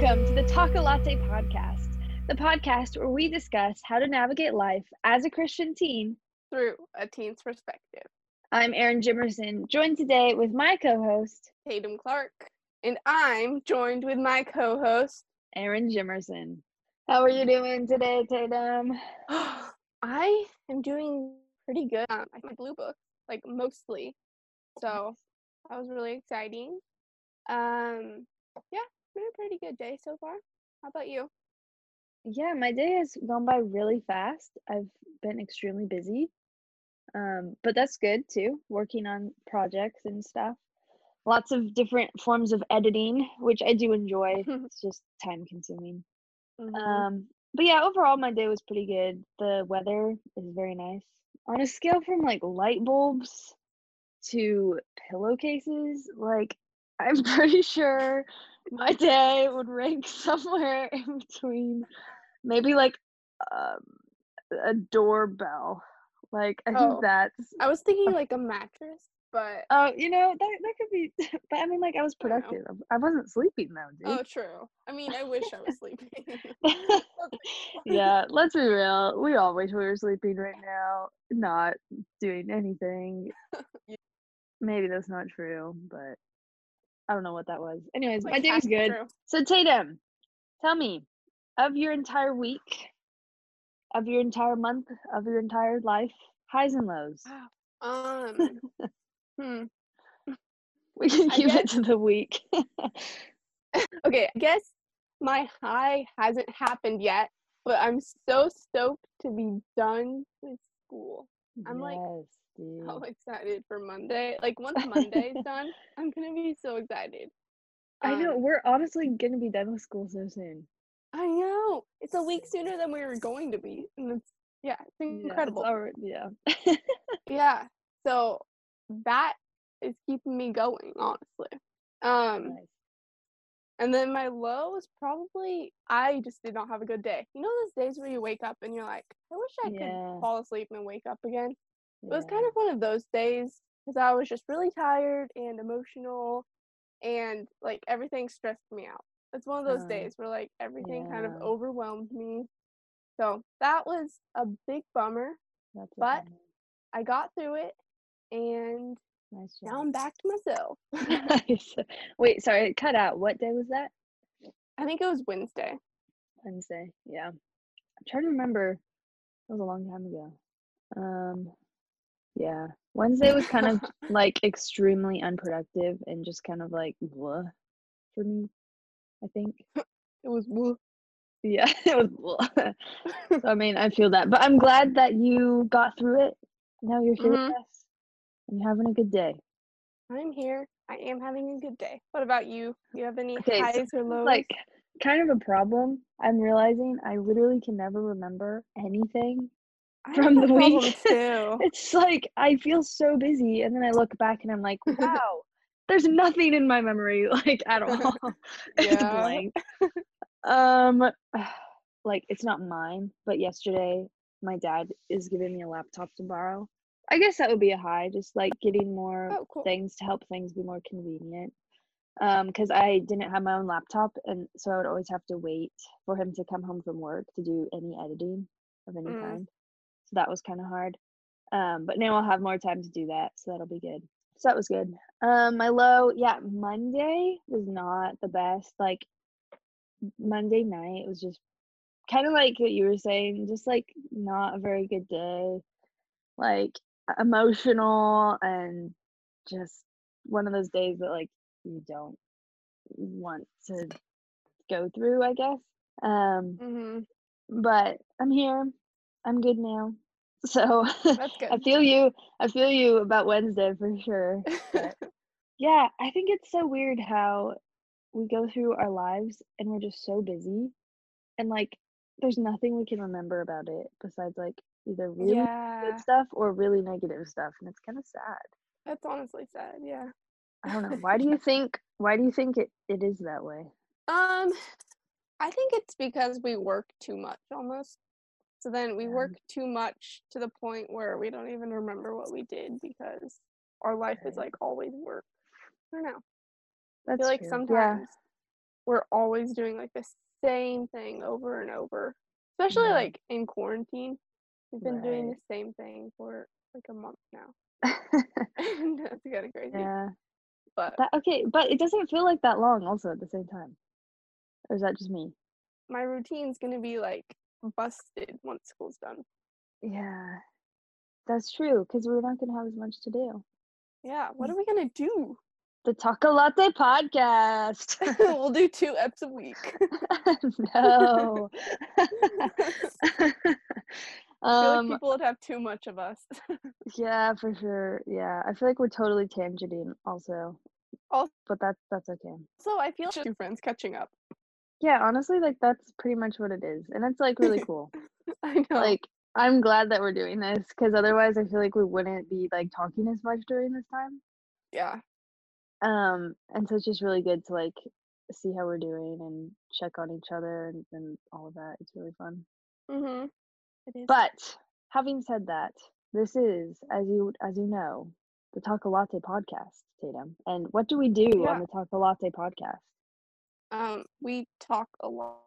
welcome to the Talkalatte podcast, the podcast where we discuss how to navigate life as a Christian teen. through a teen's perspective. I'm Erin Jimerson, joined today with my co-host, Tatum Clark. And I'm joined with my co host. Erin Jimerson. How are you doing today, Tatum? I am doing pretty good. Um, I my blue book, like mostly. So that was really exciting. Um, yeah, been a pretty good day so far. How about you? Yeah, my day has gone by really fast. I've been extremely busy. Um, but that's good too, working on projects and stuff. Lots of different forms of editing, which I do enjoy. It's just time consuming. Mhm. Um, but yeah, overall my day was pretty good. The weather is very nice. On a scale from like light bulbs to pillowcases, like I'm pretty sure my day would rank somewhere in between maybe like um, a doorbell. Like I think Oh. that's I was thinking like a mattress, but oh, you know, that that could be but I mean like I was I productive. I wasn't sleeping though, dude. oh, true. I mean, I wish I was sleeping. yeah, let's be real. We all wish we were sleeping right now, not doing anything. Maybe that's not true, but I don't know what that was. Anyways, my Like, day was good. true. So Tatum, tell me, of your entire week, of your entire month, of your entire life, highs and lows. Um, hmm. We can keep it to the week. Okay, I guess my high hasn't happened yet, but I'm so stoked to be done with school. I'm, like, yes, dude. So excited for Monday. Like once Monday's done, I'm gonna be so excited. I know Um, we're honestly gonna be done with school so soon. I know. It's a week sooner than we were going to be. And it's yeah, it's Yeah, it's incredible. yeah. Yeah. So that is keeping me going, honestly. Um Nice. and then my low is probably I just did not have a good day. You know those days where you wake up and you're like, I wish I Yeah. could fall asleep and wake up again? It was kind of one of those days because I was just really tired and emotional and like everything stressed me out. It's one of those Uh, days where like everything kind of overwhelmed me. So that was a big bummer. A but- bummer. I got through it and nice now. I'm back to myself. Nice. Wait, sorry, it cut out. What day was that? I think it was Wednesday. Wednesday. Yeah. I'm trying to remember. It was a long time ago. Um yeah. Wednesday was kind of like extremely unproductive and just kind of like blah for me, I think. It was woo. Yeah, it was blah. so, I mean, I feel that. But I'm glad that you got through it. Now you're here Mhm. with us and you're having a good day. I'm here. I am having a good day. What about you? Do you have any Okay, so highs or lows? like kind of a problem. I'm realizing I literally can never remember anything. From the week. It's like I feel so busy and then I look back and I'm like, wow, there's nothing in my memory like at all. it's blank. Um like it's not mine, but yesterday my dad is giving me a laptop to borrow. I guess that would be a high, just like getting more Oh, cool. things to help things be more convenient. Um, because I didn't have my own laptop, and so I would always have to wait for him to come home from work to do any editing of any Mm. kind. So that was kind of hard. Um, but now I'll have more time to do that, so that'll be good. So that was good. Um, my low, yeah, Monday was not the best. Like Monday night was just kind of like what you were saying, just like not a very good day. Like emotional and just one of those days that like you don't want to go through, I guess. Um, hmm but I'm here. I'm good now. So. I feel you. I feel you about Wednesday for sure. Yeah, I think it's so weird how we go through our lives and we're just so busy and like there's nothing we can remember about it besides like either really yeah, good stuff or really negative stuff and it's kind of sad. that's honestly sad. Yeah. I don't know. Why do you think why do you think it, it is that way? Um, I think it's because we work too much almost. So then we Yeah. work too much to the point where we don't even remember what we did because our life is like always work. I don't know. I feel like true. sometimes we're always doing like the same thing over and over. Especially Yeah. like in quarantine. We've been doing the same thing for like a month now. that's kind of crazy. yeah. But That okay, but it doesn't feel like that long also at the same time. Or is that just me? my routine's gonna be like busted once school's done. Yeah. That's true, because we're not gonna have as much to do. Yeah, what are we gonna do? The Talkalatte podcast. we'll do two eps a week. no. I feel um like people would have too much of us. yeah, for sure. Yeah. I feel like we're totally tangenting also. Al- But that's that's okay. so I feel two friends catching up. Yeah, honestly, like that's pretty much what it is. And it's like really cool. I know. like I'm glad that we're doing this because otherwise I feel like we wouldn't be like talking as much during this time. yeah. Um, and so it's just really good to like see how we're doing and check on each other and, and all of that. It's really fun. Mm-hmm. It is. But having said that, this is, as you as you know, the Talkalatte podcast, Tatum. And what do we do Yeah. on the Talkalatte podcast? Um, we talk a lot.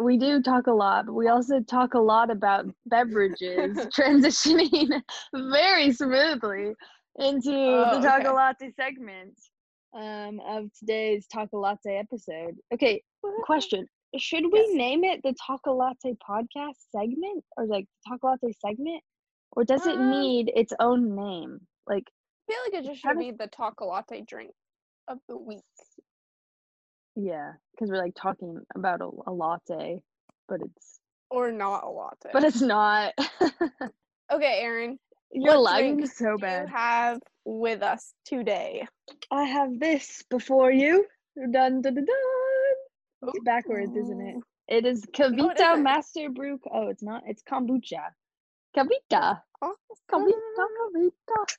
We do talk a lot, but we also talk a lot about beverages, transitioning very smoothly into Oh, the Taco okay. Latte segment um, of today's Talkalatte episode. Okay, question. Should we Yes. name it the Talkalatte podcast segment or like Talkalatte segment? Or does it Um, need its own name? Like, I feel like it just should be the talkalatte drink of the week. Yeah, because we're like talking about a, a latte, but it's Or not a latte. but it's not. okay, Erin. You're what lagging drink so do bad. You have with us today. I have this before you. Dun dun dun dun. It's backwards, isn't it? Ooh. It is No, it KeVita isn't. Master Brew. Oh, it's not. It's kombucha. KeVita. KeVita. KeVita.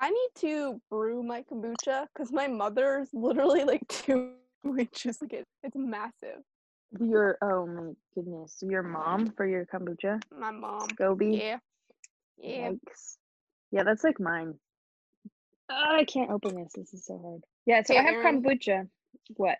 I need to brew my kombucha because my mother's literally like two inches. Like it, it's massive. Your oh my goodness. Your mom for your kombucha. My mom. Gobi. Yeah. Yeah. Yikes. Yeah, that's like mine. Oh, I can't open this. This is so hard. Yeah, so I have Erin. kombucha. What?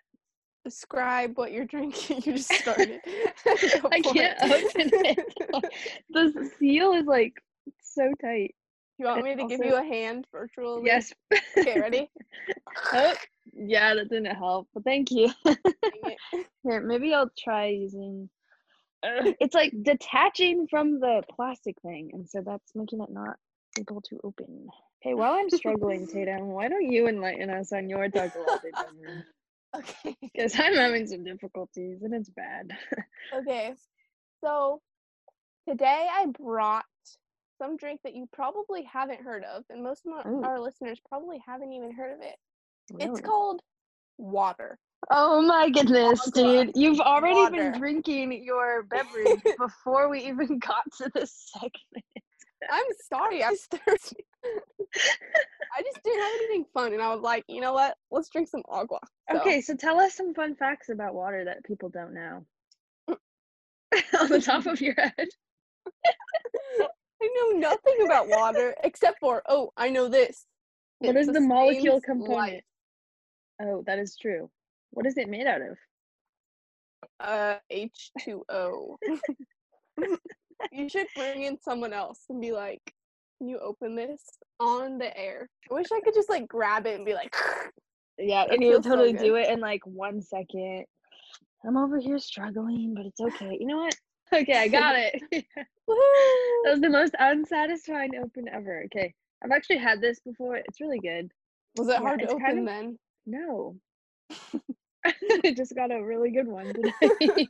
Describe what you're drinking. You just started. I can't it. open it. the seal is like so tight. You want me to give you a hand virtually? Yes. Okay, ready? oh, yeah, that didn't help. But thank you. Here, maybe I'll try using. It's like detaching from the plastic thing, and so that's making it not able to open. Okay, while I'm struggling, Tatum, why don't you enlighten us on your beverage? Okay. Because I'm having some difficulties, and it's bad. Okay. So today I brought some drink that you probably haven't heard of, and most of Ooh. our listeners probably haven't even heard of it. It's called water. Oh my goodness, Aqua dude! You've already water. been drinking your beverage before we even got to this segment. I'm sorry, I was thirsty. I just didn't have anything fun, and I was like, you know what? Let's drink some agua. So, Okay, so tell us some fun facts about water that people don't know. Mm. On the top of your head. I know nothing about water except for oh, I know this. What It is the molecule component? life. Oh, that is true. What is it made out of? Uh, H two O. You should bring in someone else and be like, "Can you open this on the air?" I wish I could just like grab it and be like, Yeah, and you would feels so totally do it in like one second. I'm over here struggling, but it's okay. You know what? Okay, I got it. that was the most unsatisfying open ever. Okay, I've actually had this before. It's really good. Was it Yeah, hard to open kind of- then? No. I just got a really good one today.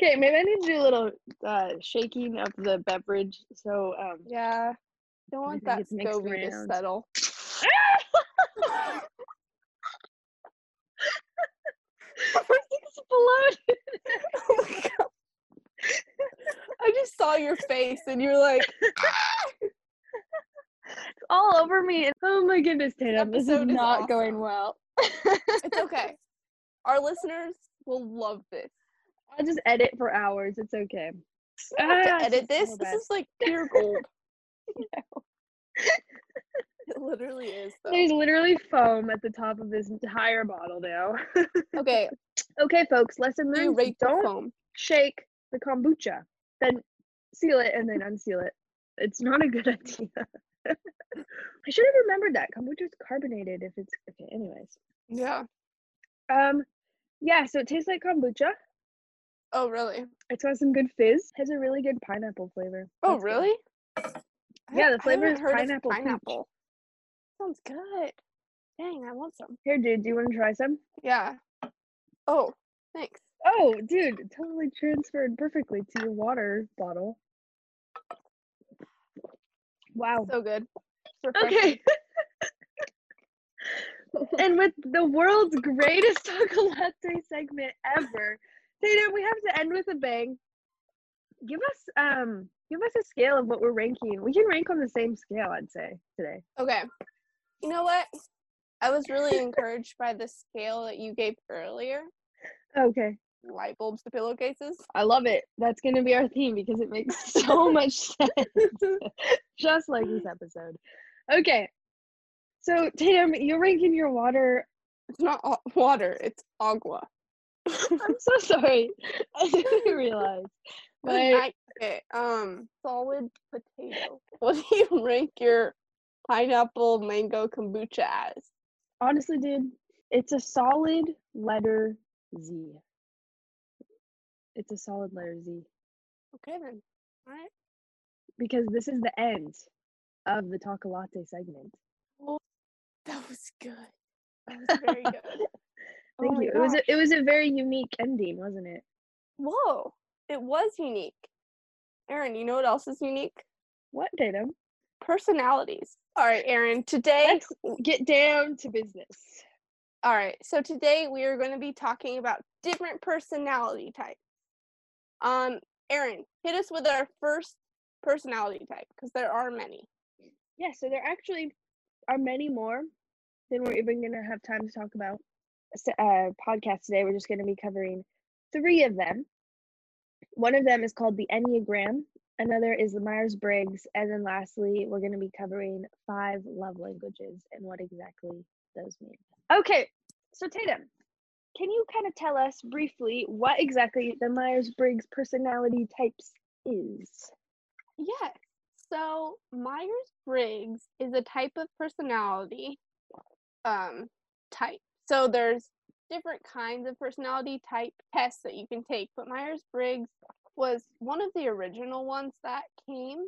okay, maybe I need to do a little uh, shaking of the beverage. So, um, Yeah. Don't want that SCOBY to settle. Exploded. oh my god. I just saw your face and you're like, It's all over me. Oh my goodness, Tatum, this is not going well. it's okay. Our listeners will love this. I'll just edit for hours. It's okay. I have Ah, to edit this this. is so This is like pure gold. No. It literally is. Though. There's literally foam at the top of this entire bottle now. Okay, okay, folks, lesson do learned. rate Don't shake the kombucha. Then seal it and then unseal it. It's not a good idea. I should have remembered that. Kombucha is carbonated if it's okay, anyways. Yeah. Um yeah, so it tastes like kombucha. Oh, really? It's got some good fizz. Has a really good pineapple flavor. Oh, That's really? I Yeah, the flavor is pineapple. Pineapple. Sounds good. Dang, I want some. Here, dude, do you want to try some? Yeah. Oh, thanks. Oh, dude, totally transferred perfectly to your water bottle. Wow. So good. Okay. and with the world's greatest talkalatte segment ever, Tatum, we have to end with a bang. Give us um give us a scale of what we're ranking. We can rank on the same scale, I'd say, today. Okay. You know what? I was really encouraged by the scale that you gave earlier. Okay. Light bulbs to pillowcases. I love it. That's gonna be our theme because it makes so much sense. Just like this episode. Okay. So Tatum, you're ranking your water. It's not water, it's agua. I'm so sorry. I didn't realize. Night. Okay, um, solid potato. What do you rank your pineapple mango kombucha as? honestly, dude, it's a solid letter Z. It's a solid letter Z Okay then. All right. because this is the end of the Talkalatte segment. That was good. That was very good. Oh Thank my you. It was a, it was a very unique ending, wasn't it? Whoa, it was unique. Erin, you know what else is unique? What, Tatum? Personalities. All right, Erin, today Let's get down to business. All right, so today we are going to be talking about different personality types. Um, Erin, hit us with our first personality type because there are many. Yeah, so there actually are many more than we're even going to have time to talk about. Uh, podcast today. We're just going to be covering three of them. One of them is called the Enneagram. Another is the Myers Briggs, and then lastly, we're going to be covering five love languages and what exactly those mean. Okay, so Tatum, can you kind of tell us briefly what exactly the Myers Briggs personality types is? Yes. So Myers Briggs is a type of personality um, type. So there's different kinds of personality type tests that you can take, but Myers Briggs was one of the original ones that came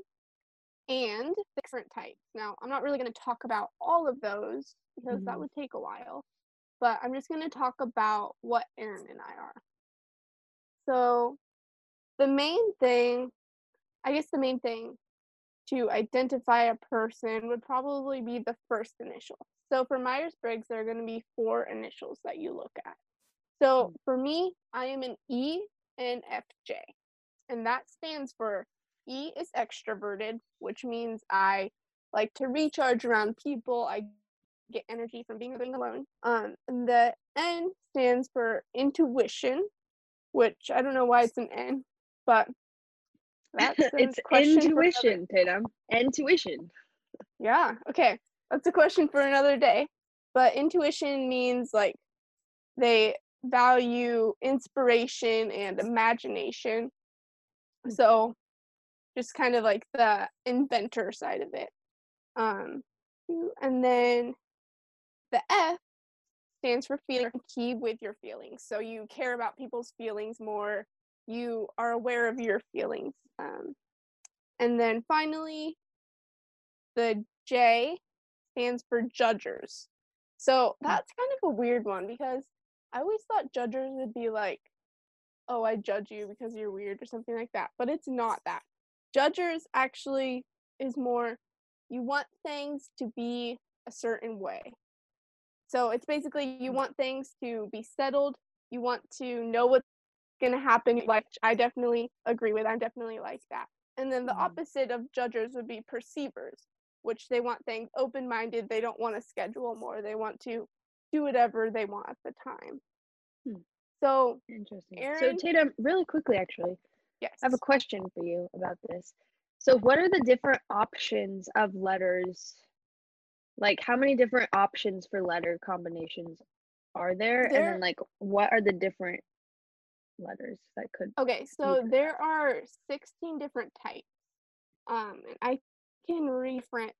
and different types. Now, I'm not really going to talk about all of those because that Mhm. would take a while, but I'm just going to talk about what Erin and I are. So, the main thing, I guess the main thing to identify a person would probably be the first initial. So for Myers Briggs, there are going to be four initials that you look at. So for me, I am an E and FJ. And that stands for E is extroverted, which means I like to recharge around people. I get energy from being alone. Um, and the N stands for intuition, which I don't know why it's an N, but that's it's question for another- intuition, Tatum. Intuition. yeah, okay. That's a question for another day. But intuition means like they value inspiration and imagination. So just kind of like the inventor side of it. Um and then the F stands for feeling key with your feelings. So you care about people's feelings more. You are aware of your feelings. Um, and then finally, the J stands for judgers. So that's kind of a weird one because I always thought judgers would be like, oh, I judge you because you're weird or something like that. But it's not that. Judgers actually is more you want things to be a certain way. So it's basically you want things to be settled, you want to know what's going to happen, like I definitely agree with. I'm definitely like that. And then the Mhm. opposite of judgers would be perceivers, which they want things open minded. They don't want to schedule more. They want to do whatever they want at the time. Hmm. So, Interesting. Erin? So Tatum, really quickly actually, yes. I have a question for you about this. So what are the different options of letters Like, how many different options for letter combinations are there? And then, like, what are the different letters that could okay, so there are 16 different types. Um, and I can reprint,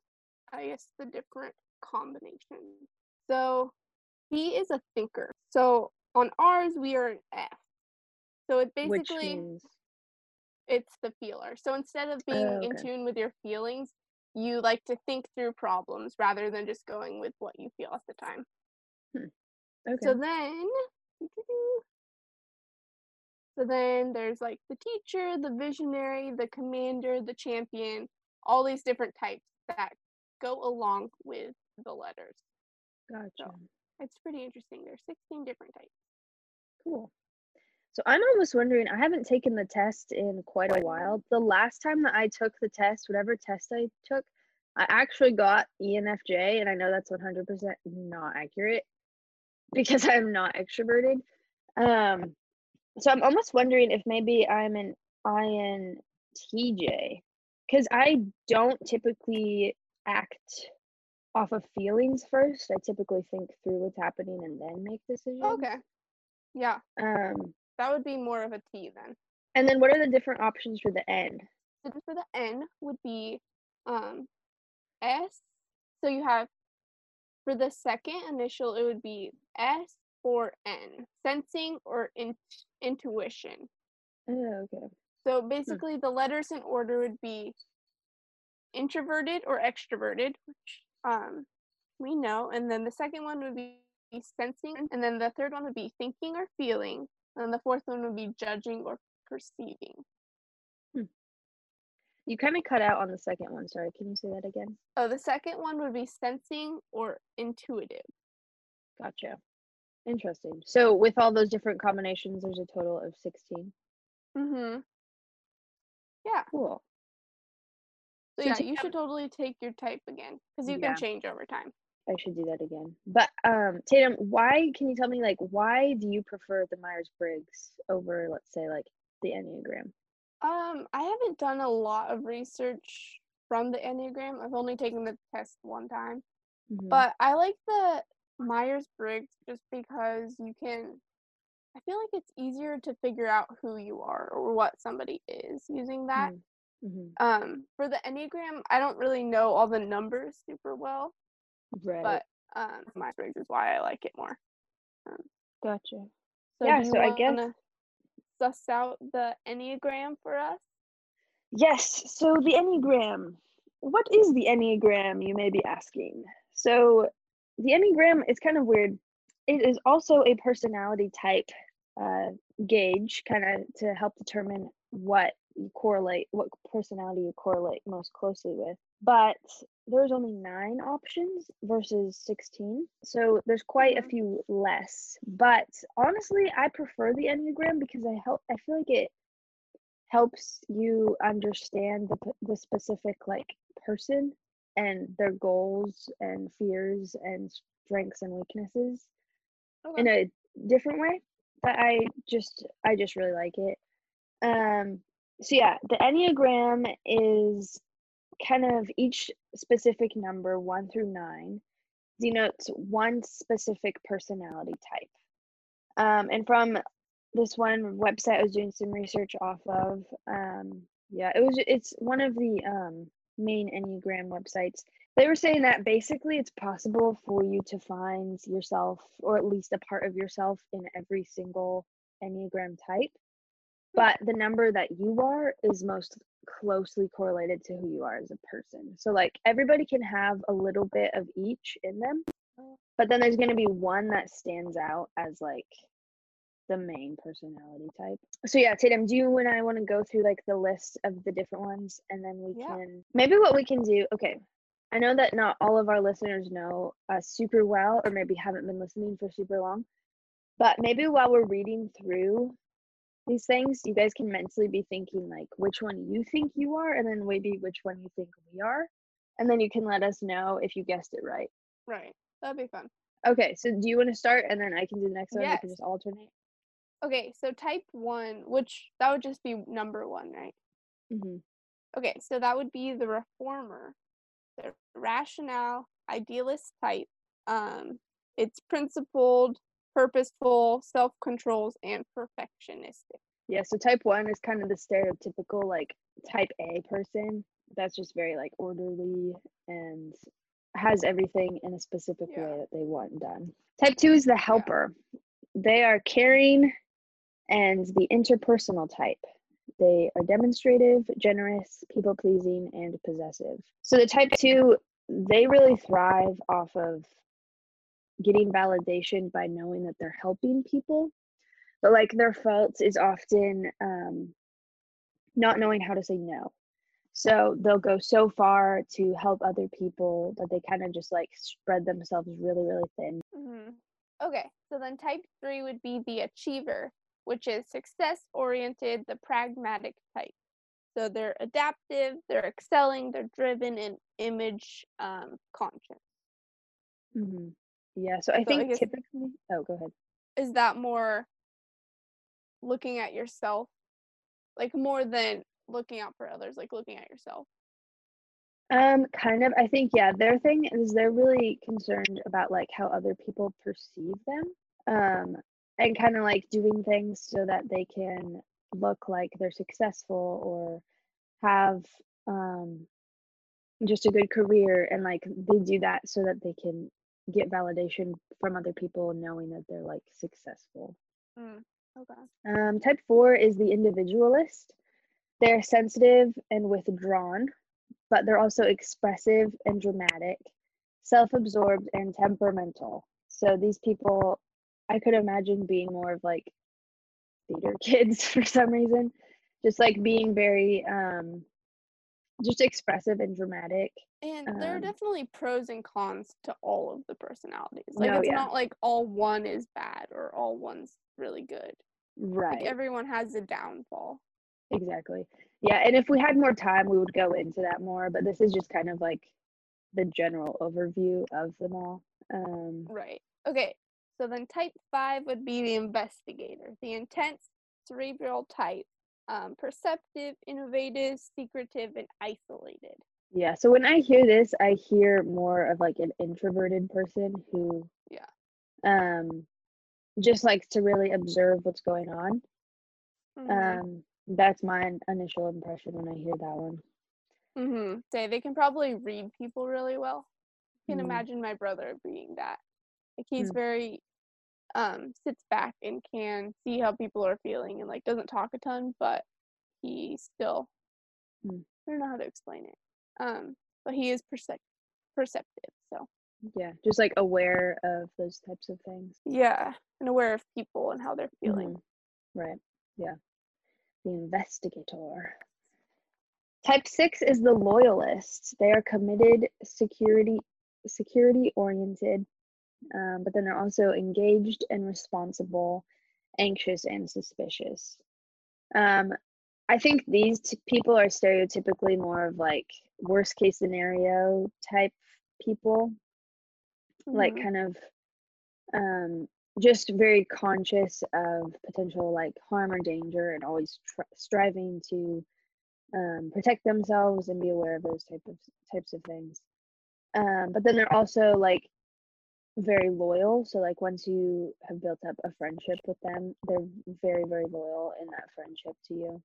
I guess, the different combinations. So he is a thinker. So on ours, we are an F. So it basically it's the feeler. So instead of being oh, in tune with your feelings, you like to think through problems rather than just going with what you feel at the time. Hmm. Okay. So then, so then there's like the teacher, the visionary, the commander, the champion, all these different types that go along with the letters. Gotcha. It's pretty interesting. There's 16 different types. Cool. So I'm almost wondering, I haven't taken the test in quite a while. The last time that I took the test, whatever test I took, I actually got ENFJ, and I know that's 100% not accurate because I'm not extroverted. Um, so I'm almost wondering if maybe I'm an INTJ because I don't typically act off of feelings first. I typically think through what's happening and then make decisions. Okay. Yeah, Um, that would be more of a T then. and then what are the different options for the N? So for the N would be um S. So you have for the second initial it would be S or N. Sensing or in- intuition. Oh, okay. So basically the letters in order would be introverted or extroverted, which um we know, and then the second one would be sensing, and then the third one would be thinking or feeling, and the fourth one would be judging or perceiving. You kind of cut out on the second one. Sorry, can you say that again? Oh, the second one would be sensing or intuitive. Gotcha. Interesting. So with all those different combinations, there's a total of 16. Mm-hmm. Yeah. Cool. So So yeah, you should totally take your type again because you Yeah. can change over time. I should do that again. But um, Tatum, why can you tell me like why do you prefer the Myers Briggs over, let's say, like the Enneagram? Um, I haven't done a lot of research from the Enneagram. I've only taken the test one time. Mhm. But I like the Myers Briggs just because you can I feel like it's easier to figure out who you are or what somebody is using that. Mhm. Um, for the Enneagram, I don't really know all the numbers super well, Right. but um, Myers Briggs is why I like it more. gotcha. So Yeah, so I guess- suss out the Enneagram for us? Yes. So the Enneagram. What is the Enneagram, you may be asking? So the Enneagram is kind of weird. It is also a personality type uh, gauge, kind of to help determine what you correlate, what personality you correlate most closely with. But there's only nine options versus 16. So there's quite a Mhm. few less. But honestly, I prefer the Enneagram because I help I feel like it helps you understand the the specific like person and their goals and fears and strengths and weaknesses in a different way that I just I just really like it. Um so yeah, the Enneagram is kind of each specific number 1 through 9 denotes one specific personality type. Um and from this one website I was doing some research off of um yeah, it was it's one of the um main Enneagram websites they were saying that basically it's possible for you to find yourself or at least a part of yourself in every single enneagram type but the number that you are is most closely correlated to who you are as a person so like everybody can have a little bit of each in them but then there's going to be one that stands out as like the main personality type. So yeah, Tatum, do you and I want to go through like the list of the different ones and then we Yeah. can maybe what we can do, okay. I know that not all of our listeners know us super well or maybe haven't been listening for super long. But maybe while we're reading through these things, you guys can mentally be thinking like which one you think you are and then maybe which one you think we are. And then you can let us know if you guessed it right. Right. That'd be fun. Okay, so do you want to start and then I can do the next one? Yes. We can just alternate. Okay, so type one, which that would just be number one, right? hmm Okay, so that would be the reformer, the rationale, idealist type. Um, it's principled, purposeful, self controls, and perfectionistic. Yeah, so type one is kind of the stereotypical like type A person. That's just very like orderly and has everything in a specific Yeah. way that they want done. Type two is the helper. They are caring and the interpersonal type. They are demonstrative, generous, people pleasing, and possessive. So the type two, they really thrive off of getting validation by knowing that they're helping people. But like their fault is often um, not knowing how to say no. So they'll go so far to help other people that they kind of just like spread themselves really, really thin. mm-hmm. Okay, so then type three would be the achiever, which is success oriented, the pragmatic type. So they're adaptive, they're excelling, they're driven, and image um, conscious. hmm Yeah. So I I think guess- typically, oh, go ahead. Is that more looking at yourself, like more than looking out for others, like looking at yourself? Um, kind of. I think yeah, their thing is they're really concerned about like how other people perceive them. Um, and kind of like doing things so that they can look like they're successful or have um just a good career and like they do that so that they can get validation from other people knowing that they're like successful. Mm, okay. Um, type four is the individualist. They're sensitive and withdrawn, but they're also expressive and dramatic, self absorbed and temperamental. So these people, I could imagine being more of like theater kids for some reason, just like being very, um, just expressive and dramatic. And there are Um, definitely pros and cons to all of the personalities. Like No, it's yeah. not like all one is bad or all one's really good. Right. Like everyone has a downfall. Exactly. Yeah, and if we had more time, we would go into that more, but this is just kind of like the general overview of them all. Um, Right. Okay. So then type five would be the investigator, the intense cerebral type, um, perceptive, innovative, secretive, and isolated. yeah, so when I hear this, I hear more of like an introverted person who Yeah. um just likes to really observe what's going on. Mhm. Um that's my initial impression when I hear that one. Mm-hmm. Say they can probably read people really well. I can Mm. imagine my brother being that. Like he's Mm. very um sits back and can see how people are feeling and like doesn't talk a ton, but he still Mm. I don't know how to explain it. Um, but he is percep- perceptive, so Yeah, just like aware of those types of things. yeah, and aware of people and how they're feeling. Mhm. Right. Yeah. The investigator. Type six is the loyalist. They are committed, security, security oriented, um, but then they're also engaged and responsible, anxious and suspicious. Um, I think these t- people are stereotypically more of like worst case scenario type people, like Mhm. kind of um, just very conscious of potential like harm or danger and always tr- striving to um, protect themselves and be aware of those type of types of things um, but then they're also like very loyal so like once you have built up a friendship with them they're very very loyal in that friendship to you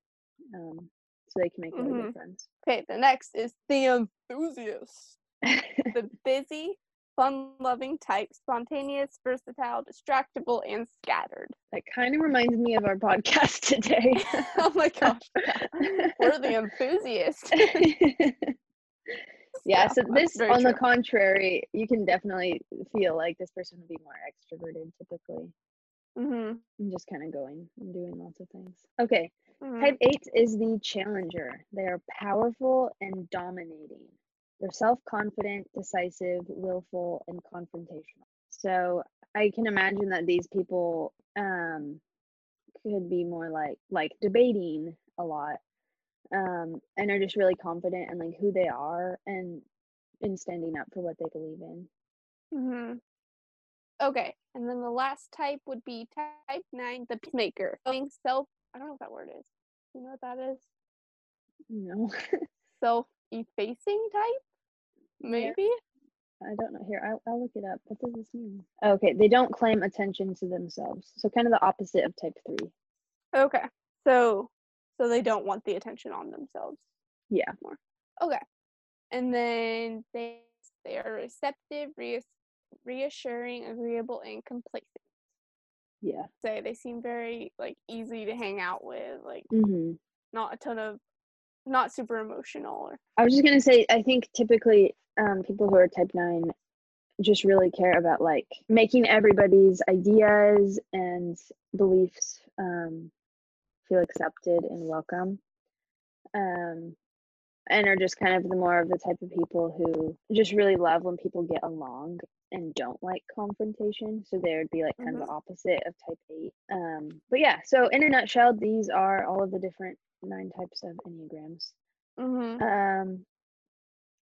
um, so they can make really good friends Okay, the next is the enthusiast. the busy, fun-loving type, spontaneous, versatile, distractible, and scattered. that kind of reminds me of our podcast today oh my gosh, we're the enthusiasts. Yeah so this on the contrary you can definitely feel like this person would be more extroverted typically. Hmm and just kind of going and doing lots of things. Okay hmm type 8 is the challenger. They are powerful and dominating. They're self-confident decisive willful and confrontational. So i can imagine that these people um could be more like like debating a lot um and are just really confident in like who they are and in standing up for what they believe in hmm Okay, and then the last type would be type nine, the peacemaker, showing self. I don't know what that word is. You know what that is? No. Self-effacing type, maybe. I don't know. Here, I'll, I'll look it up. What does this mean? Okay, they don't claim attention to themselves. So kind of the opposite of type three. Okay. So so they don't want the attention on themselves. Yeah. More. Okay. And then they they are receptive, reass- reassuring, agreeable, and complacent. Yeah. Say they seem very like easy to hang out with, like hmm not a ton of not super emotional or I was just gonna say, I think typically um, people who are type nine just really care about like making everybody's ideas and beliefs um, feel accepted and welcome, um, and are just kind of the more of the type of people who just really love when people get along and don't like confrontation. So they would be like kind of the opposite of type eight. Um, but yeah, so in a nutshell, these are all of the different nine types of enneagrams. mm-hmm. Um,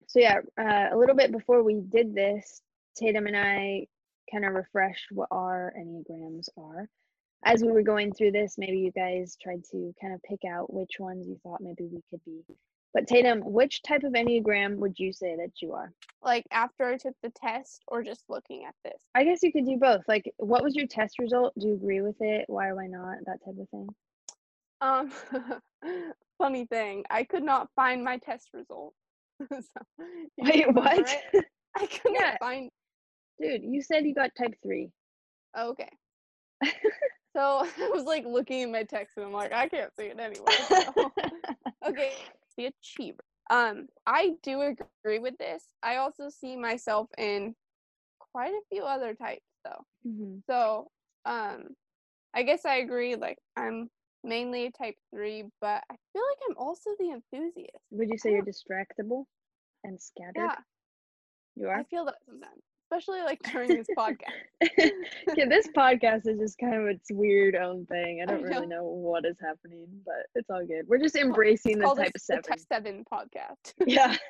so yeah, uh, a little bit before we did this, Tatum and I kind of refreshed what our enneagrams are. As we were going through this, maybe you guys tried to kind of pick out which ones you thought maybe we could be. But Tatum, which type of enneagram would you say that you are? like after I took the test or just looking at this. I guess you could do both. Like, what was your test result? Do you agree with it? Why or why not? That type of thing. Um funny thing, I could not find my test result. so, Wait, what? it? I couldn't Yeah. find Dude, you said you got type three. oh, okay. So I was like looking at my text and I'm like, I can't see it anyway. so- okay, the achiever. Um, I do agree with this. I also see myself in quite a few other types though. Mhm. So, um, I guess I agree. Like, I'm mainly a type three, but I feel like I'm also the enthusiast. Would you say you're distractible and scattered? Yeah, You are. I feel that sometimes, especially like during this podcast. yeah, this podcast is just kind of its weird own thing. I I don't really know. know what is happening, but it's all good. We're just embracing the type this seven. the type seven podcast. Yeah,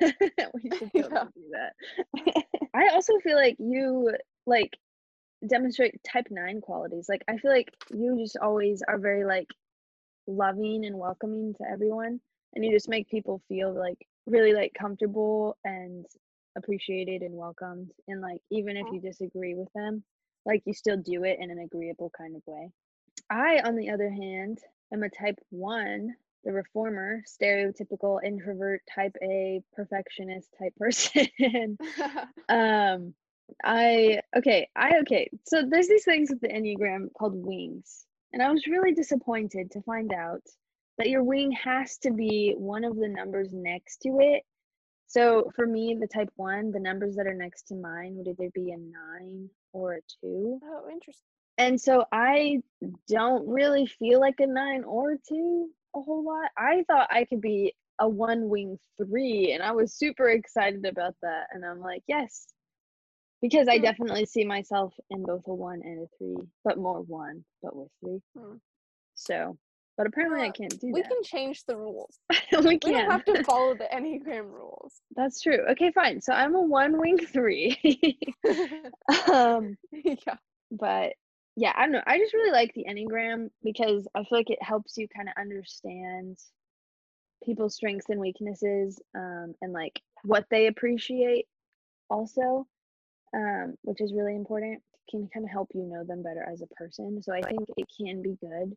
we should totally Yeah. do that. I also feel like you like demonstrate type nine qualities. Like I feel like you just always are very like loving and welcoming to everyone, and you just make people feel like really like comfortable and appreciated and welcomed. And like even if you disagree with them, like you still do it in an agreeable kind of way. I, on the other hand, am a type one, the reformer, stereotypical introvert, type A, perfectionist type person. um, I okay, I okay. So there's these things with the Enneagram called wings. And I was really disappointed to find out that your wing has to be one of the numbers next to it. So for me, the type one, the numbers that are next to mine would either be a nine or a two. oh, interesting. And so I don't really feel like a nine or a two a whole lot. I thought I could be a one wing three, and I was super excited about that. And I'm like, yes, because I Hmm. definitely see myself in both a one and a three, but more one, but with three. Hmm. So, but apparently I can't do We that. We can change the rules. we We can. don't have to follow the Enneagram rules. That's true. Okay, fine. So I'm a one wing three. um, yeah. but yeah, I don't know. I just really like the Enneagram because I feel like it helps you kind of understand people's strengths and weaknesses um, and like what they appreciate also, um, which is really important. Can kind of help you know them better as a person. So I think it can be good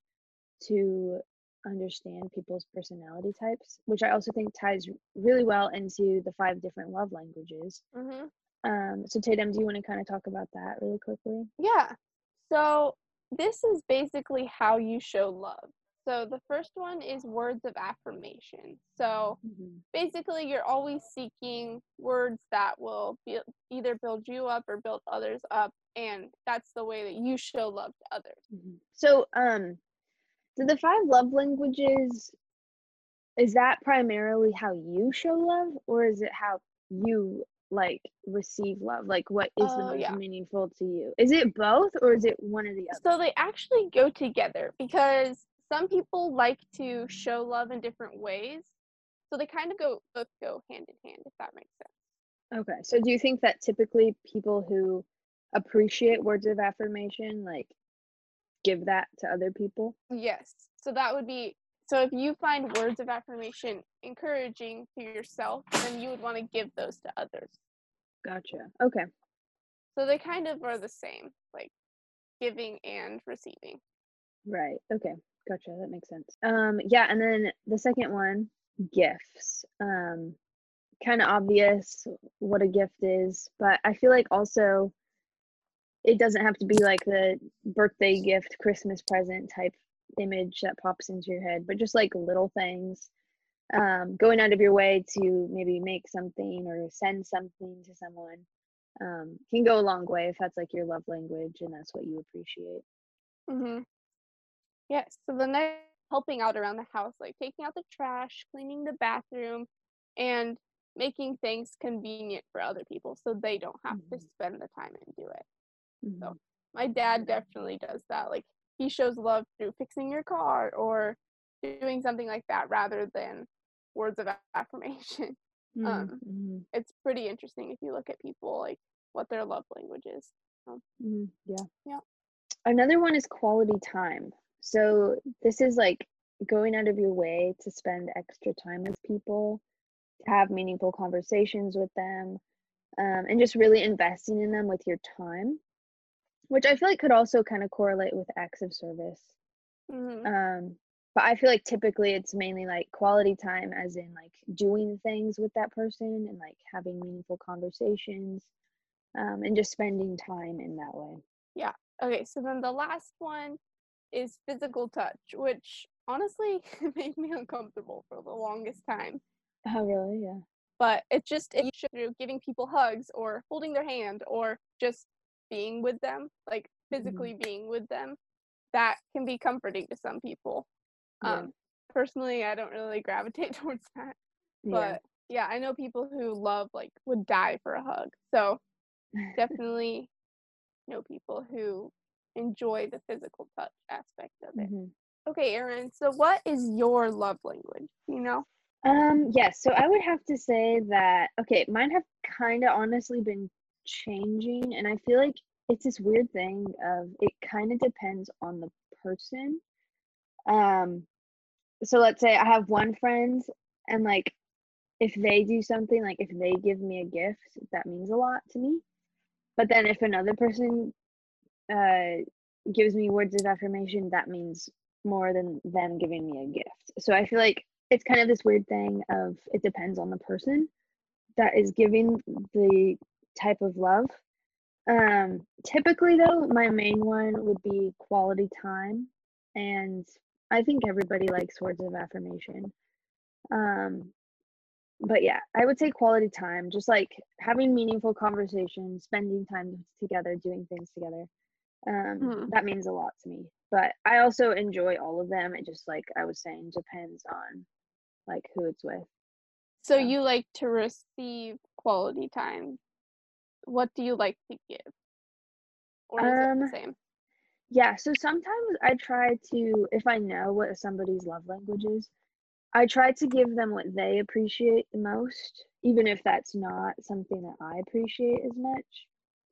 to understand people's personality types, which I also think ties really well into the five different love languages. hmm Um, so Tatum, do you want to kind of talk about that really quickly? Yeah. So this is basically how you show love. So the first one is words of affirmation. So Mhm. basically, you're always seeking words that will be, either build you up or build others up, and that's the way that you show love to others. Mhm. So, um, do the five love languages is that primarily how you show love, or is it how you like receive love? Like, what is the Oh, most yeah. meaningful to you? Is it both, or is it one or the other? So they actually go together because some people like to show love in different ways. So they kind of go both go hand in hand, if that makes sense. Okay, so do you think that typically people who appreciate words of affirmation like give that to other people? Yes. So that would be so if you find words of affirmation encouraging to yourself, then you would want to give those to others. Gotcha. Okay. So they kind of are the same, like giving and receiving. Right. Okay. Gotcha. That makes sense. Um, yeah, and then the second one, gifts. Um, kind of obvious what a gift is, but I feel like also it doesn't have to be like the birthday gift, Christmas present type image that pops into your head, but just like little things. Um, going out of your way to maybe make something or send something to someone um, can go a long way if that's like your love language and that's what you appreciate. Mhm. Yes. So the next helping out around the house, like taking out the trash, cleaning the bathroom, and making things convenient for other people so they don't have to Mhm. spend the time and do it. Mhm. My dad definitely does that. Like he shows love through fixing your car or doing something like that rather than words of affirmation. Um, Mhm. It's pretty interesting if you look at people like what their love language is. Mhm. Yeah. Yeah. Another one is quality time. So this is like going out of your way to spend extra time with people, to have meaningful conversations with them, um, and just really investing in them with your time, which I feel like could also kind of correlate with acts of service. Mhm. Um, but I feel like typically it's mainly like quality time, as in like doing things with that person and like having meaningful conversations, um, and just spending time in that way. Yeah. Okay, so then the last one is physical touch, which honestly made me uncomfortable for the longest time. Oh, really? Yeah. But it's just it's through giving people hugs or holding their hand or just being with them, like physically being with them, that can be comforting to some people. Yeah. Um, personally, I don't really gravitate towards that, but yeah, I know people who love like would die for a hug. So definitely know people who enjoy the physical touch aspect of it. Mhm. Okay, Erin, so what is your love language? You know? Um, yes, so I would have to say that okay, mine have kind of honestly been changing, and I feel like it's this weird thing of it kind of depends on the person. Um, so let's say I have one friend, and like if they do something, like if they give me a gift, that means a lot to me. But then if another person uh gives me words of affirmation, that means more than them giving me a gift. So I feel like it's kind of this weird thing of it depends on the person that is giving the type of love. Um, typically, though, my main one would be quality time, and I think everybody likes words of affirmation. Um, but yeah, I would say quality time, just like having meaningful conversations, spending time together, doing things together. Um, Mhm. that means a lot to me. But I also enjoy all of them. It just like I was saying depends on like who it's with. So Yeah. you like to receive quality time. What do you like to give? Or is it the Um, same? Yeah, so sometimes I try to, if I know what somebody's love language is, I try to give them what they appreciate the most, even if that's not something that I appreciate as much,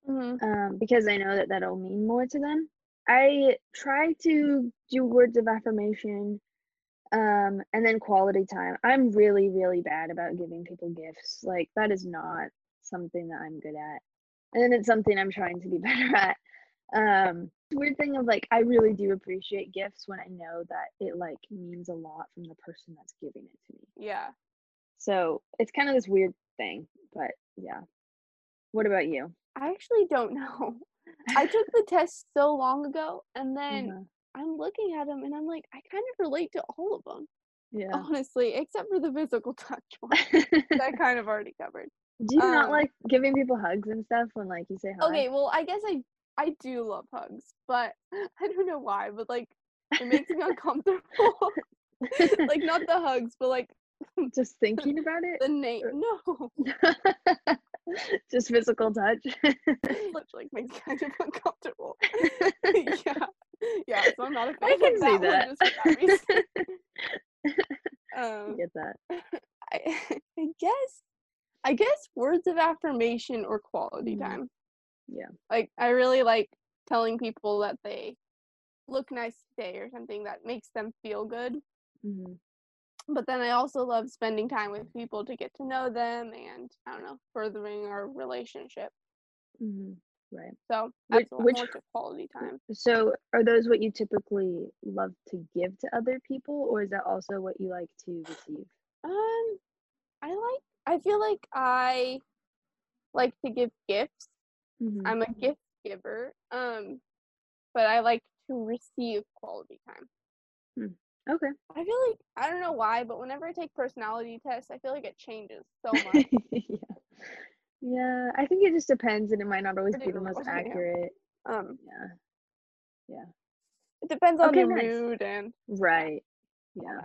hmm um, because I know that that'll mean more to them. I try to do words of affirmation, um, and then quality time. I'm really, really bad about giving people gifts. Like, that is not something that I'm good at. And then it's something I'm trying to be better at. Um, weird thing of like, I really do appreciate gifts when I know that it like means a lot from the person that's giving it to me. Yeah. So it's kind of this weird thing, but yeah. What about you? I actually don't know. I took the test so long ago and then Uh-huh. I'm looking at them and I'm like, I kind of relate to all of them, Yeah. honestly, except for the physical touch one. that I kind of already covered. Do you not Um, like giving people hugs and stuff when like you say hi? Okay, well, I guess I I do love hugs, but I don't know why, but like it makes me uncomfortable. like not the hugs, but like Just thinking about it? the name. No, Just physical touch. which like makes me kind of uncomfortable. yeah, yeah. So I'm not a fan I can of see that, that. one just for that. I Um, get that. I, I guess I guess words of affirmation or quality Mhm. time. Yeah. Like I really like telling people that they look nice today or something that makes them feel good. hmm but then I also love spending time with people to get to know them and I don't know, furthering our relationship. hmm Right. So Which- that's what which- quality time. So, are those what you typically love to give to other people, or is that also what you like to receive? Um, I like. I feel like I like to give gifts. Mhm. I'm a gift giver. Um, but I like to receive quality time. Okay. I feel like I don't know why, but whenever I take personality tests, I feel like it changes so much. yeah. Yeah, I think it just depends, and it might not always be the most what I am. accurate. um, Yeah. Yeah. It depends on Okay, your nice. mood and Right. Yeah.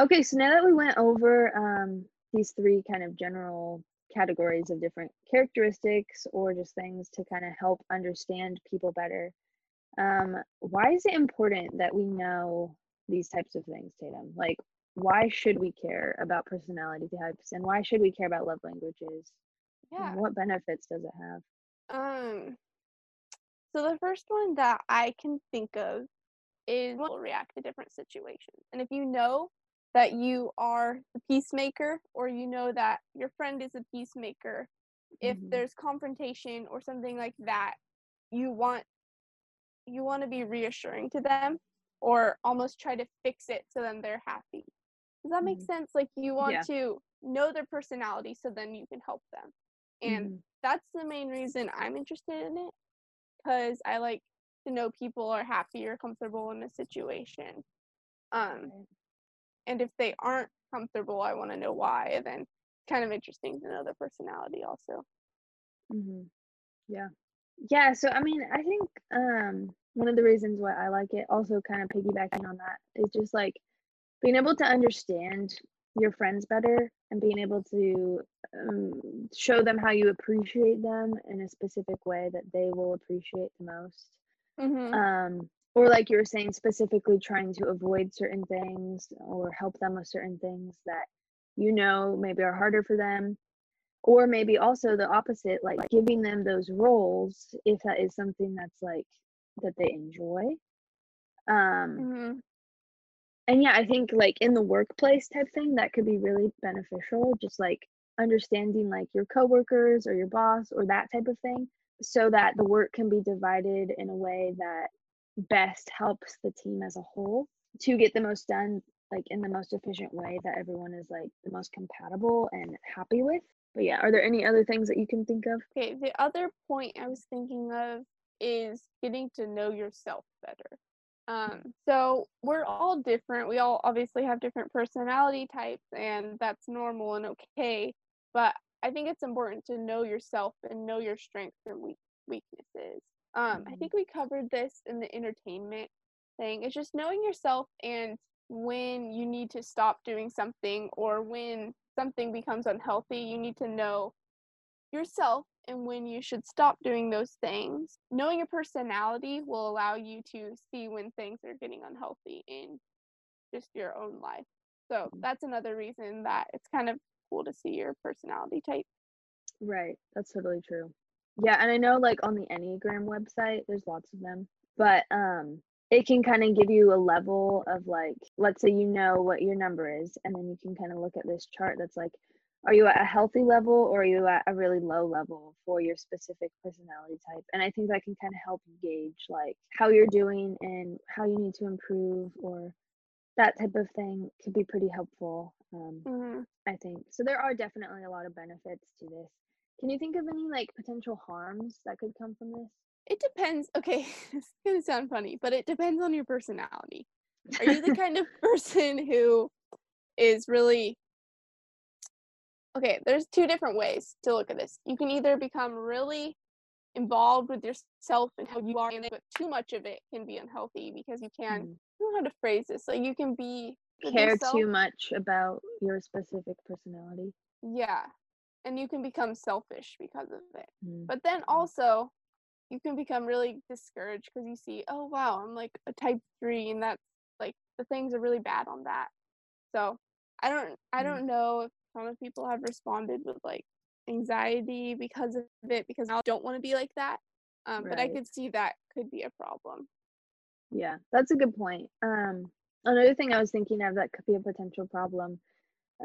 Okay, so now that we went over um, these three kind of general categories of different characteristics or just things to kind of help understand people better, um, why is it important that we know these types of things, Tatum? Like, why should we care about personality types and why should we care about love languages? And yeah. What benefits does it have? Um, so the first one that I can think of is will react to different situations. And if you know that you are the peacemaker or you know that your friend is a peacemaker, if Mhm. there's confrontation or something like that, you want you want to be reassuring to them or almost try to fix it so then they're happy. Does that make Mhm. sense? Like you want Yeah. to know their personality so then you can help them. And Mhm. that's the main reason I'm interested in it because I like to know people are happy or comfortable in a situation. Um. And if they aren't comfortable, I want to know why. And then it's kind of interesting to know their personality also. hmm Yeah. Yeah. So, I mean, I think um, one of the reasons why I like it, also kind of piggybacking on that, is just like being able to understand your friends better and being able to um, show them how you appreciate them in a specific way that they will appreciate the most. Mm-hmm. Um, or, like you were saying, specifically trying to avoid certain things or help them with certain things that you know maybe are harder for them or maybe also the opposite like giving them those roles if that is something that's like that they enjoy um mm-hmm. and yeah i think like in the workplace type thing that could be really beneficial just like understanding like your coworkers or your boss or that type of thing so that the work can be divided in a way that best helps the team as a whole to get the most done like in the most efficient way that everyone is like the most compatible and happy with but yeah are there any other things that you can think of Okay, the other point I was thinking of is getting to know yourself better. Um, so we're all different. We all obviously have different personality types, and that's normal and okay. But I think it's important to know yourself and know your strengths and weak- weaknesses. Um, I Mhm. think we covered this in the entertainment thing. It's just knowing yourself and when you need to stop doing something or when something becomes unhealthy, you need to know yourself and when you should stop doing those things. Knowing your personality will allow you to see when things are getting unhealthy in just your own life. So Mhm. that's another reason that it's kind of cool to see your personality type. Right, that's totally true. Yeah, and I know like on the Enneagram website, there's lots of them, but um it can kind of give you a level of like let's say you know what your number is and then you can kind of look at this chart that's like are you at a healthy level or are you at a really low level for your specific personality type? And I think that can kind of help you gauge like how you're doing and how you need to improve or that type of thing could be pretty helpful. Um, hmm I think. So there are definitely a lot of benefits to this. Can you think of any like potential harms that could come from this? It depends. Okay, it's gonna sound funny, but it depends on your personality. Are you the kind of person who is really okay? There's two different ways to look at this. You can either become really involved with yourself and how you are in it, but too much of it can be unhealthy because you can. Mm. I don't know how to phrase this. Like you can be Care yourself- too much about your specific personality. Yeah, and you can become selfish because of it. Mm. But then also, you can become really discouraged because you see, oh wow, I'm like a type three, and that's like the things are really bad on that. So I don't, I Mm. don't know if some of people have responded with like anxiety because of it because I don't want to be like that. Um, but I could see that could be a problem. Yeah, that's a good point. Um, another thing I was thinking of that could be a potential problem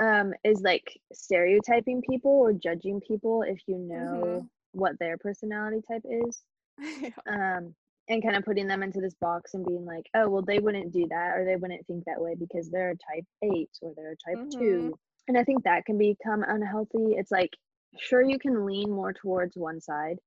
um, is like stereotyping people or judging people if you know Mhm. what their personality type is. Yeah. Um, and kind of putting them into this box and being like, oh, well, they wouldn't do that or they wouldn't think that way because they're a type eight or they're a type Mhm. two. And I think that can become unhealthy. It's like, sure, you can lean more towards one side,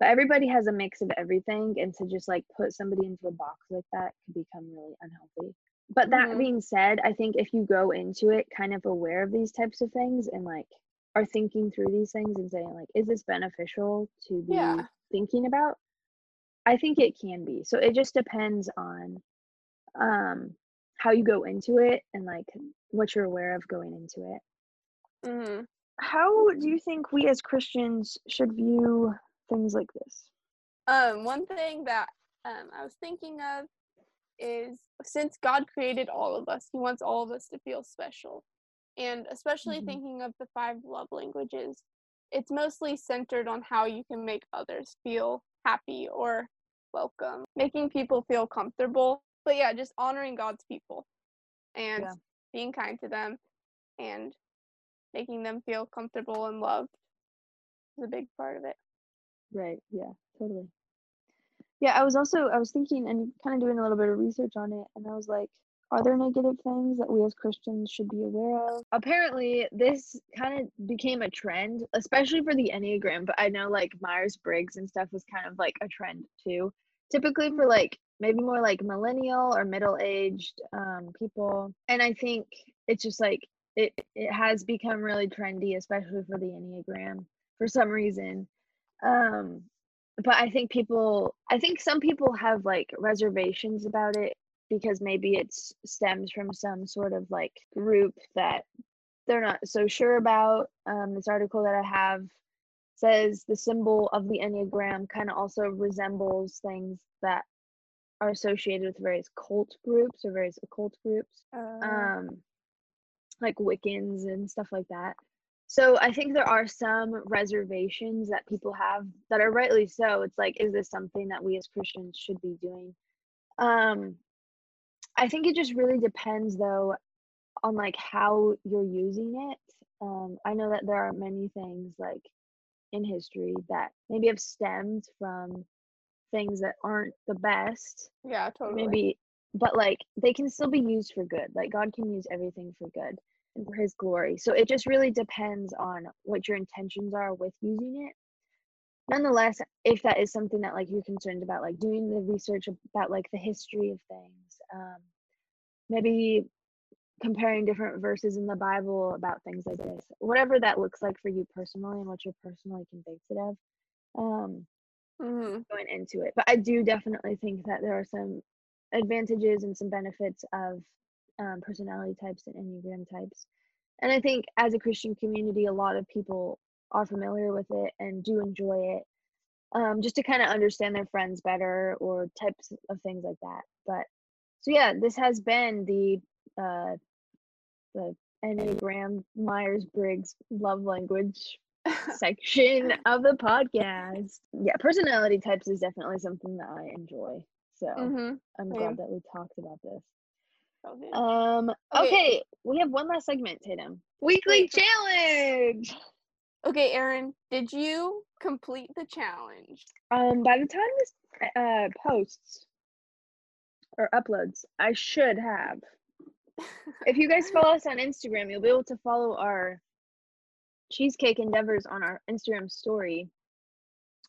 but everybody has a mix of everything. And to just like put somebody into a box like that could become really unhealthy. But that Mhm. being said, I think if you go into it kind of aware of these types of things and like are thinking through these things and saying, like, is this beneficial to be Yeah. thinking about? I think it can be. So it just depends on um how you go into it and like what you're aware of going into it. mm-hmm. How do you think we as Christians should view things like this? Um, one thing that um, I was thinking of is since God created all of us, He wants all of us to feel special. And especially Mhm. thinking of the five love languages, it's mostly centered on how you can make others feel happy or welcome, making people feel comfortable. But yeah, just honoring God's people and Yeah. being kind to them and making them feel comfortable and loved is a big part of it. Right. Yeah, totally. Yeah, I was also I was thinking and kind of doing a little bit of research on it and I was like, are there negative things that we as Christians should be aware of? Apparently, this kind of became a trend, especially for the Enneagram, but I know like Myers-Briggs and stuff was kind of like a trend too. Typically for like maybe more like millennial or middle-aged um, people. And I think it's just like it it has become really trendy, especially for the Enneagram for some reason. Um but I think people I think some people have like reservations about it because maybe it stems from some sort of like group that they're not so sure about. Um, this article that I have says the symbol of the Enneagram kind of also resembles things that are associated with various cult groups or various occult groups, Uh, um, like Wiccans and stuff like that. So I think there are some reservations that people have that are rightly so. It's like, is this something that we as Christians should be doing? Um, I think it just really depends though on like how you're using it. Um, I know that there are many things like in history that maybe have stemmed from things that aren't the best, yeah, totally. maybe, but like they can still be used for good. Like God can use everything for good and for His glory. So it just really depends on what your intentions are with using it. Nonetheless, if that is something that like you're concerned about, like doing the research about like the history of things, um, maybe comparing different verses in the Bible about things like this, whatever that looks like for you personally and what you're personally convicted of, um, Mhm. going into it. But I do definitely think that there are some advantages and some benefits of um, personality types and Enneagram types. And I think as a Christian community, a lot of people are familiar with it and do enjoy it um, just to kind of understand their friends better or types of things like that. But so yeah, this has been the uh, the Enneagram Myers Briggs love language section of the podcast. Yeah, personality types is definitely something that I enjoy. So Mhm. I'm same. glad that we talked about this. So. Um, Okay. okay, we have one last segment, Tatum. Weekly Wait, challenge. Okay, Erin, did you complete the challenge? Um, by the time this uh posts or uploads, I should have. If you guys follow us on Instagram, you'll be able to follow our cheesecake endeavors on our Instagram story.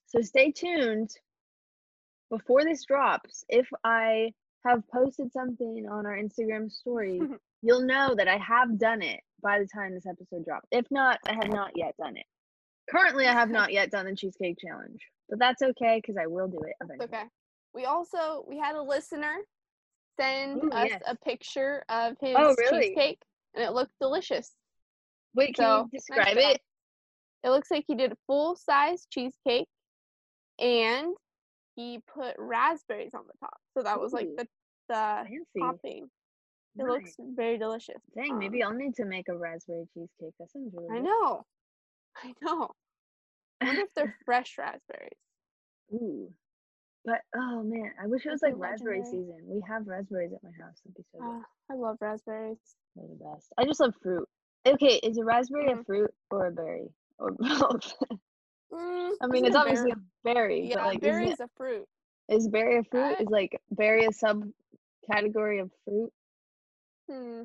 So stay tuned before this drops. If I have posted something on our Instagram story, you'll know that I have done it by the time this episode drops. If not, I have not yet done it. Currently, I have not yet done the cheesecake challenge, but that's okay because I will do it eventually. okay. We also we had a listener send Ooh, us yes. a picture of oh, his Oh, really? cheesecake, and it looked delicious. Wait, can So, you describe job. it? It looks like he did a full size cheesecake, and he put raspberries on the top. So that was like the the Fancy. topping. It Nice. looks very delicious. Dang, Um, maybe I'll need to make a raspberry cheesecake. That sounds really I good. know. I know. I wonder if they're fresh raspberries. Ooh, But oh man, I wish it was like be raspberry legendary. season. We have raspberries at my house. That'd be so good. Ah, I love raspberries. They're the best. I just love fruit. Okay, is a raspberry a Mhm. fruit or a berry or both? Mm, I mean, it's obviously berry- a berry, yeah, but like, berry is, a fruit. Is berry a fruit? I- Is like berry a subcategory of fruit? Hmm.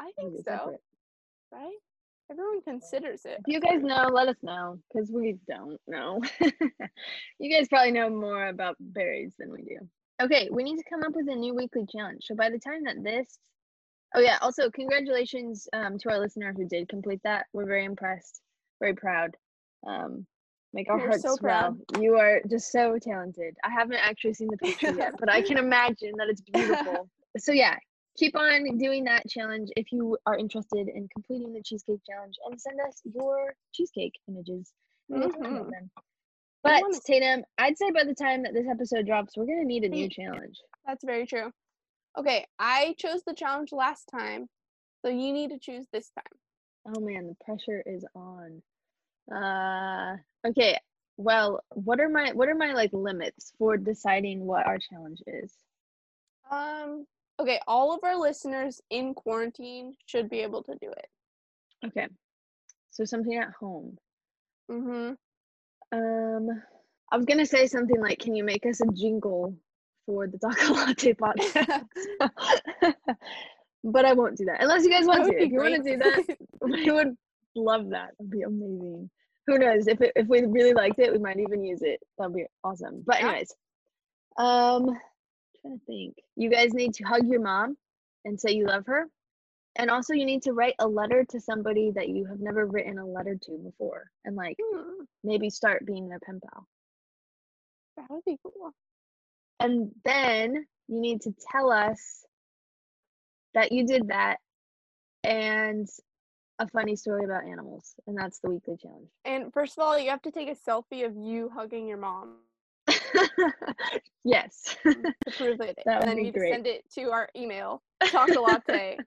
I think so, separate? right? Everyone considers it. If you guys know, let us know because we don't know. you guys probably know more about berries than we do. Okay, we need to come up with a new weekly challenge. So by the time that this, oh yeah, also congratulations um, to our listener who did complete that. We're very impressed, very proud. Um, make our hearts so swell. You are just so talented. I haven't actually seen the picture yet, but I can imagine that it's beautiful. so yeah, keep on doing that challenge if you are interested in completing the cheesecake challenge and send us your cheesecake images. We will talk about Mhm. But Tatum, I'd say by the time that this episode drops, we're gonna need a new challenge. That's very true. Okay, I chose the challenge last time, so you need to choose this time. Oh man, the pressure is on. Uh okay. Well, what are my what are my like limits for deciding what our challenge is? Um, okay, all of our listeners in quarantine should be able to do it. Okay. So something at home. Mm-hmm. Um, I was gonna say something like, "Can you make us a jingle for the Taco Latte podcast?" but I won't do that unless you guys want to. If you want to do that, we would love that. That'd be amazing. Who knows? If it, if we really liked it, we might even use it. That'd be awesome. But anyways, um, trying to think. You guys need to hug your mom and say you love her, and also you need to write a letter to somebody that you have never written a letter to before, and like Hmm, maybe start being their pen pal. that would be cool. And then you need to tell us that you did that and a funny story about animals. And that's the weekly challenge. And first of all, you have to take a selfie of you hugging your mom yes. to prove it. That and then you great. send it to our email, talkalatte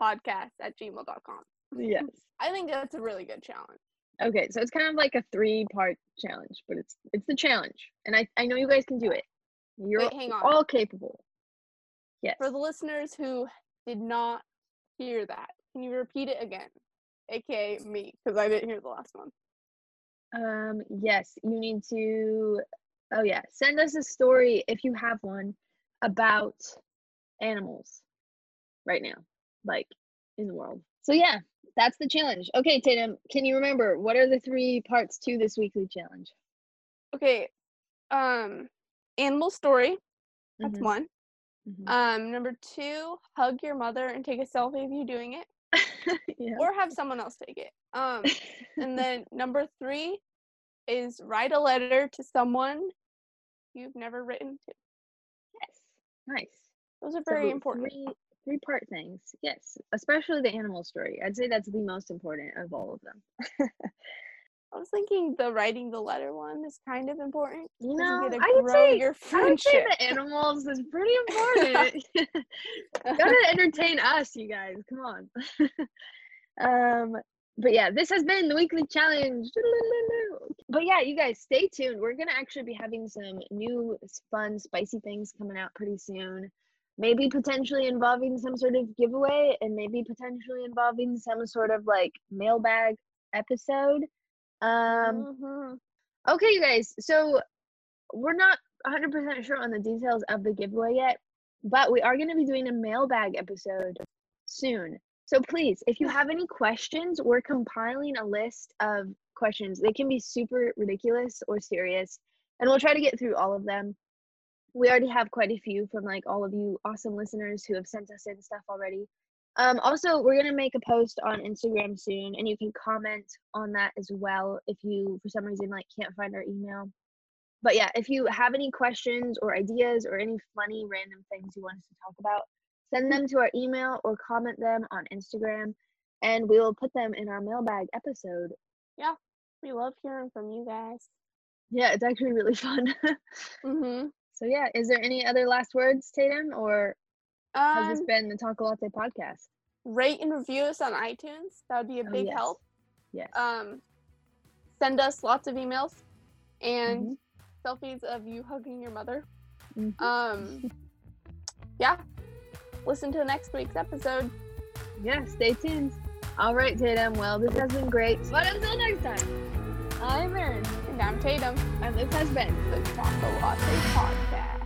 podcast at gmail.com. yes. I think that's a really good challenge. Okay, so it's kind of like a three part challenge, but it's it's the challenge. And I, I know you guys can do it. You're Wait, hang on. all capable. Yes. For the listeners who did not hear that, can you repeat it again? AKA me, because I didn't hear the last one. Um, yes, you need to, oh yeah, send us a story if you have one about animals right now, like in the world. So yeah, that's the challenge. Okay, Tatum, can you remember what are the three parts to this weekly challenge? Okay. Um animal story. That's Mhm, one. mhm. Um number two, hug your mother and take a selfie of you doing it. yeah. Or have someone else take it. Um and then number three is write a letter to someone you've never written to. yes, nice. Those are very So important. Three, three part things. Yes, especially the animal story. I'd say that's the most important of all of them. I was thinking the writing the letter one is kind of important. You know, you I to would say your I would say the animals is pretty important. Gotta entertain us, you guys. Come on. um, but yeah, this has been the weekly challenge. But yeah, you guys stay tuned. We're gonna actually be having some new fun, spicy things coming out pretty soon. Maybe potentially involving some sort of giveaway, and maybe potentially involving some sort of like mailbag episode. Um, Mhm. Okay, you guys. So we're not 100% sure on the details of the giveaway yet, but we are going to be doing a mailbag episode soon. So please, if you have any questions, we're compiling a list of questions. They can be super ridiculous or serious, and we'll try to get through all of them. We already have quite a few from like all of you awesome listeners who have sent us in stuff already. Um, also, we're gonna make a post on Instagram soon, and you can comment on that as well if you, for some reason, like can't find our email. But yeah, if you have any questions or ideas or any funny random things you want us to talk about, send them to our email or comment them on Instagram, and we will put them in our mailbag episode. Yeah, we love hearing from you guys. Yeah, it's actually really fun. Mm-hmm. so yeah, is there any other last words, Tatum, or has this Um, been the Talkalatte podcast? rate and review us on iTunes. That would be a Oh, big yes. help. Yes. Um, send us lots of emails, and Mhm. selfies of you hugging your mother. Mhm. Um, yeah. Listen to next week's episode. yeah, stay tuned. All right, Tatum. Well, this has been great. But until next time, I'm Erin, And I'm Tatum, and this has been the Talkalatte Podcast.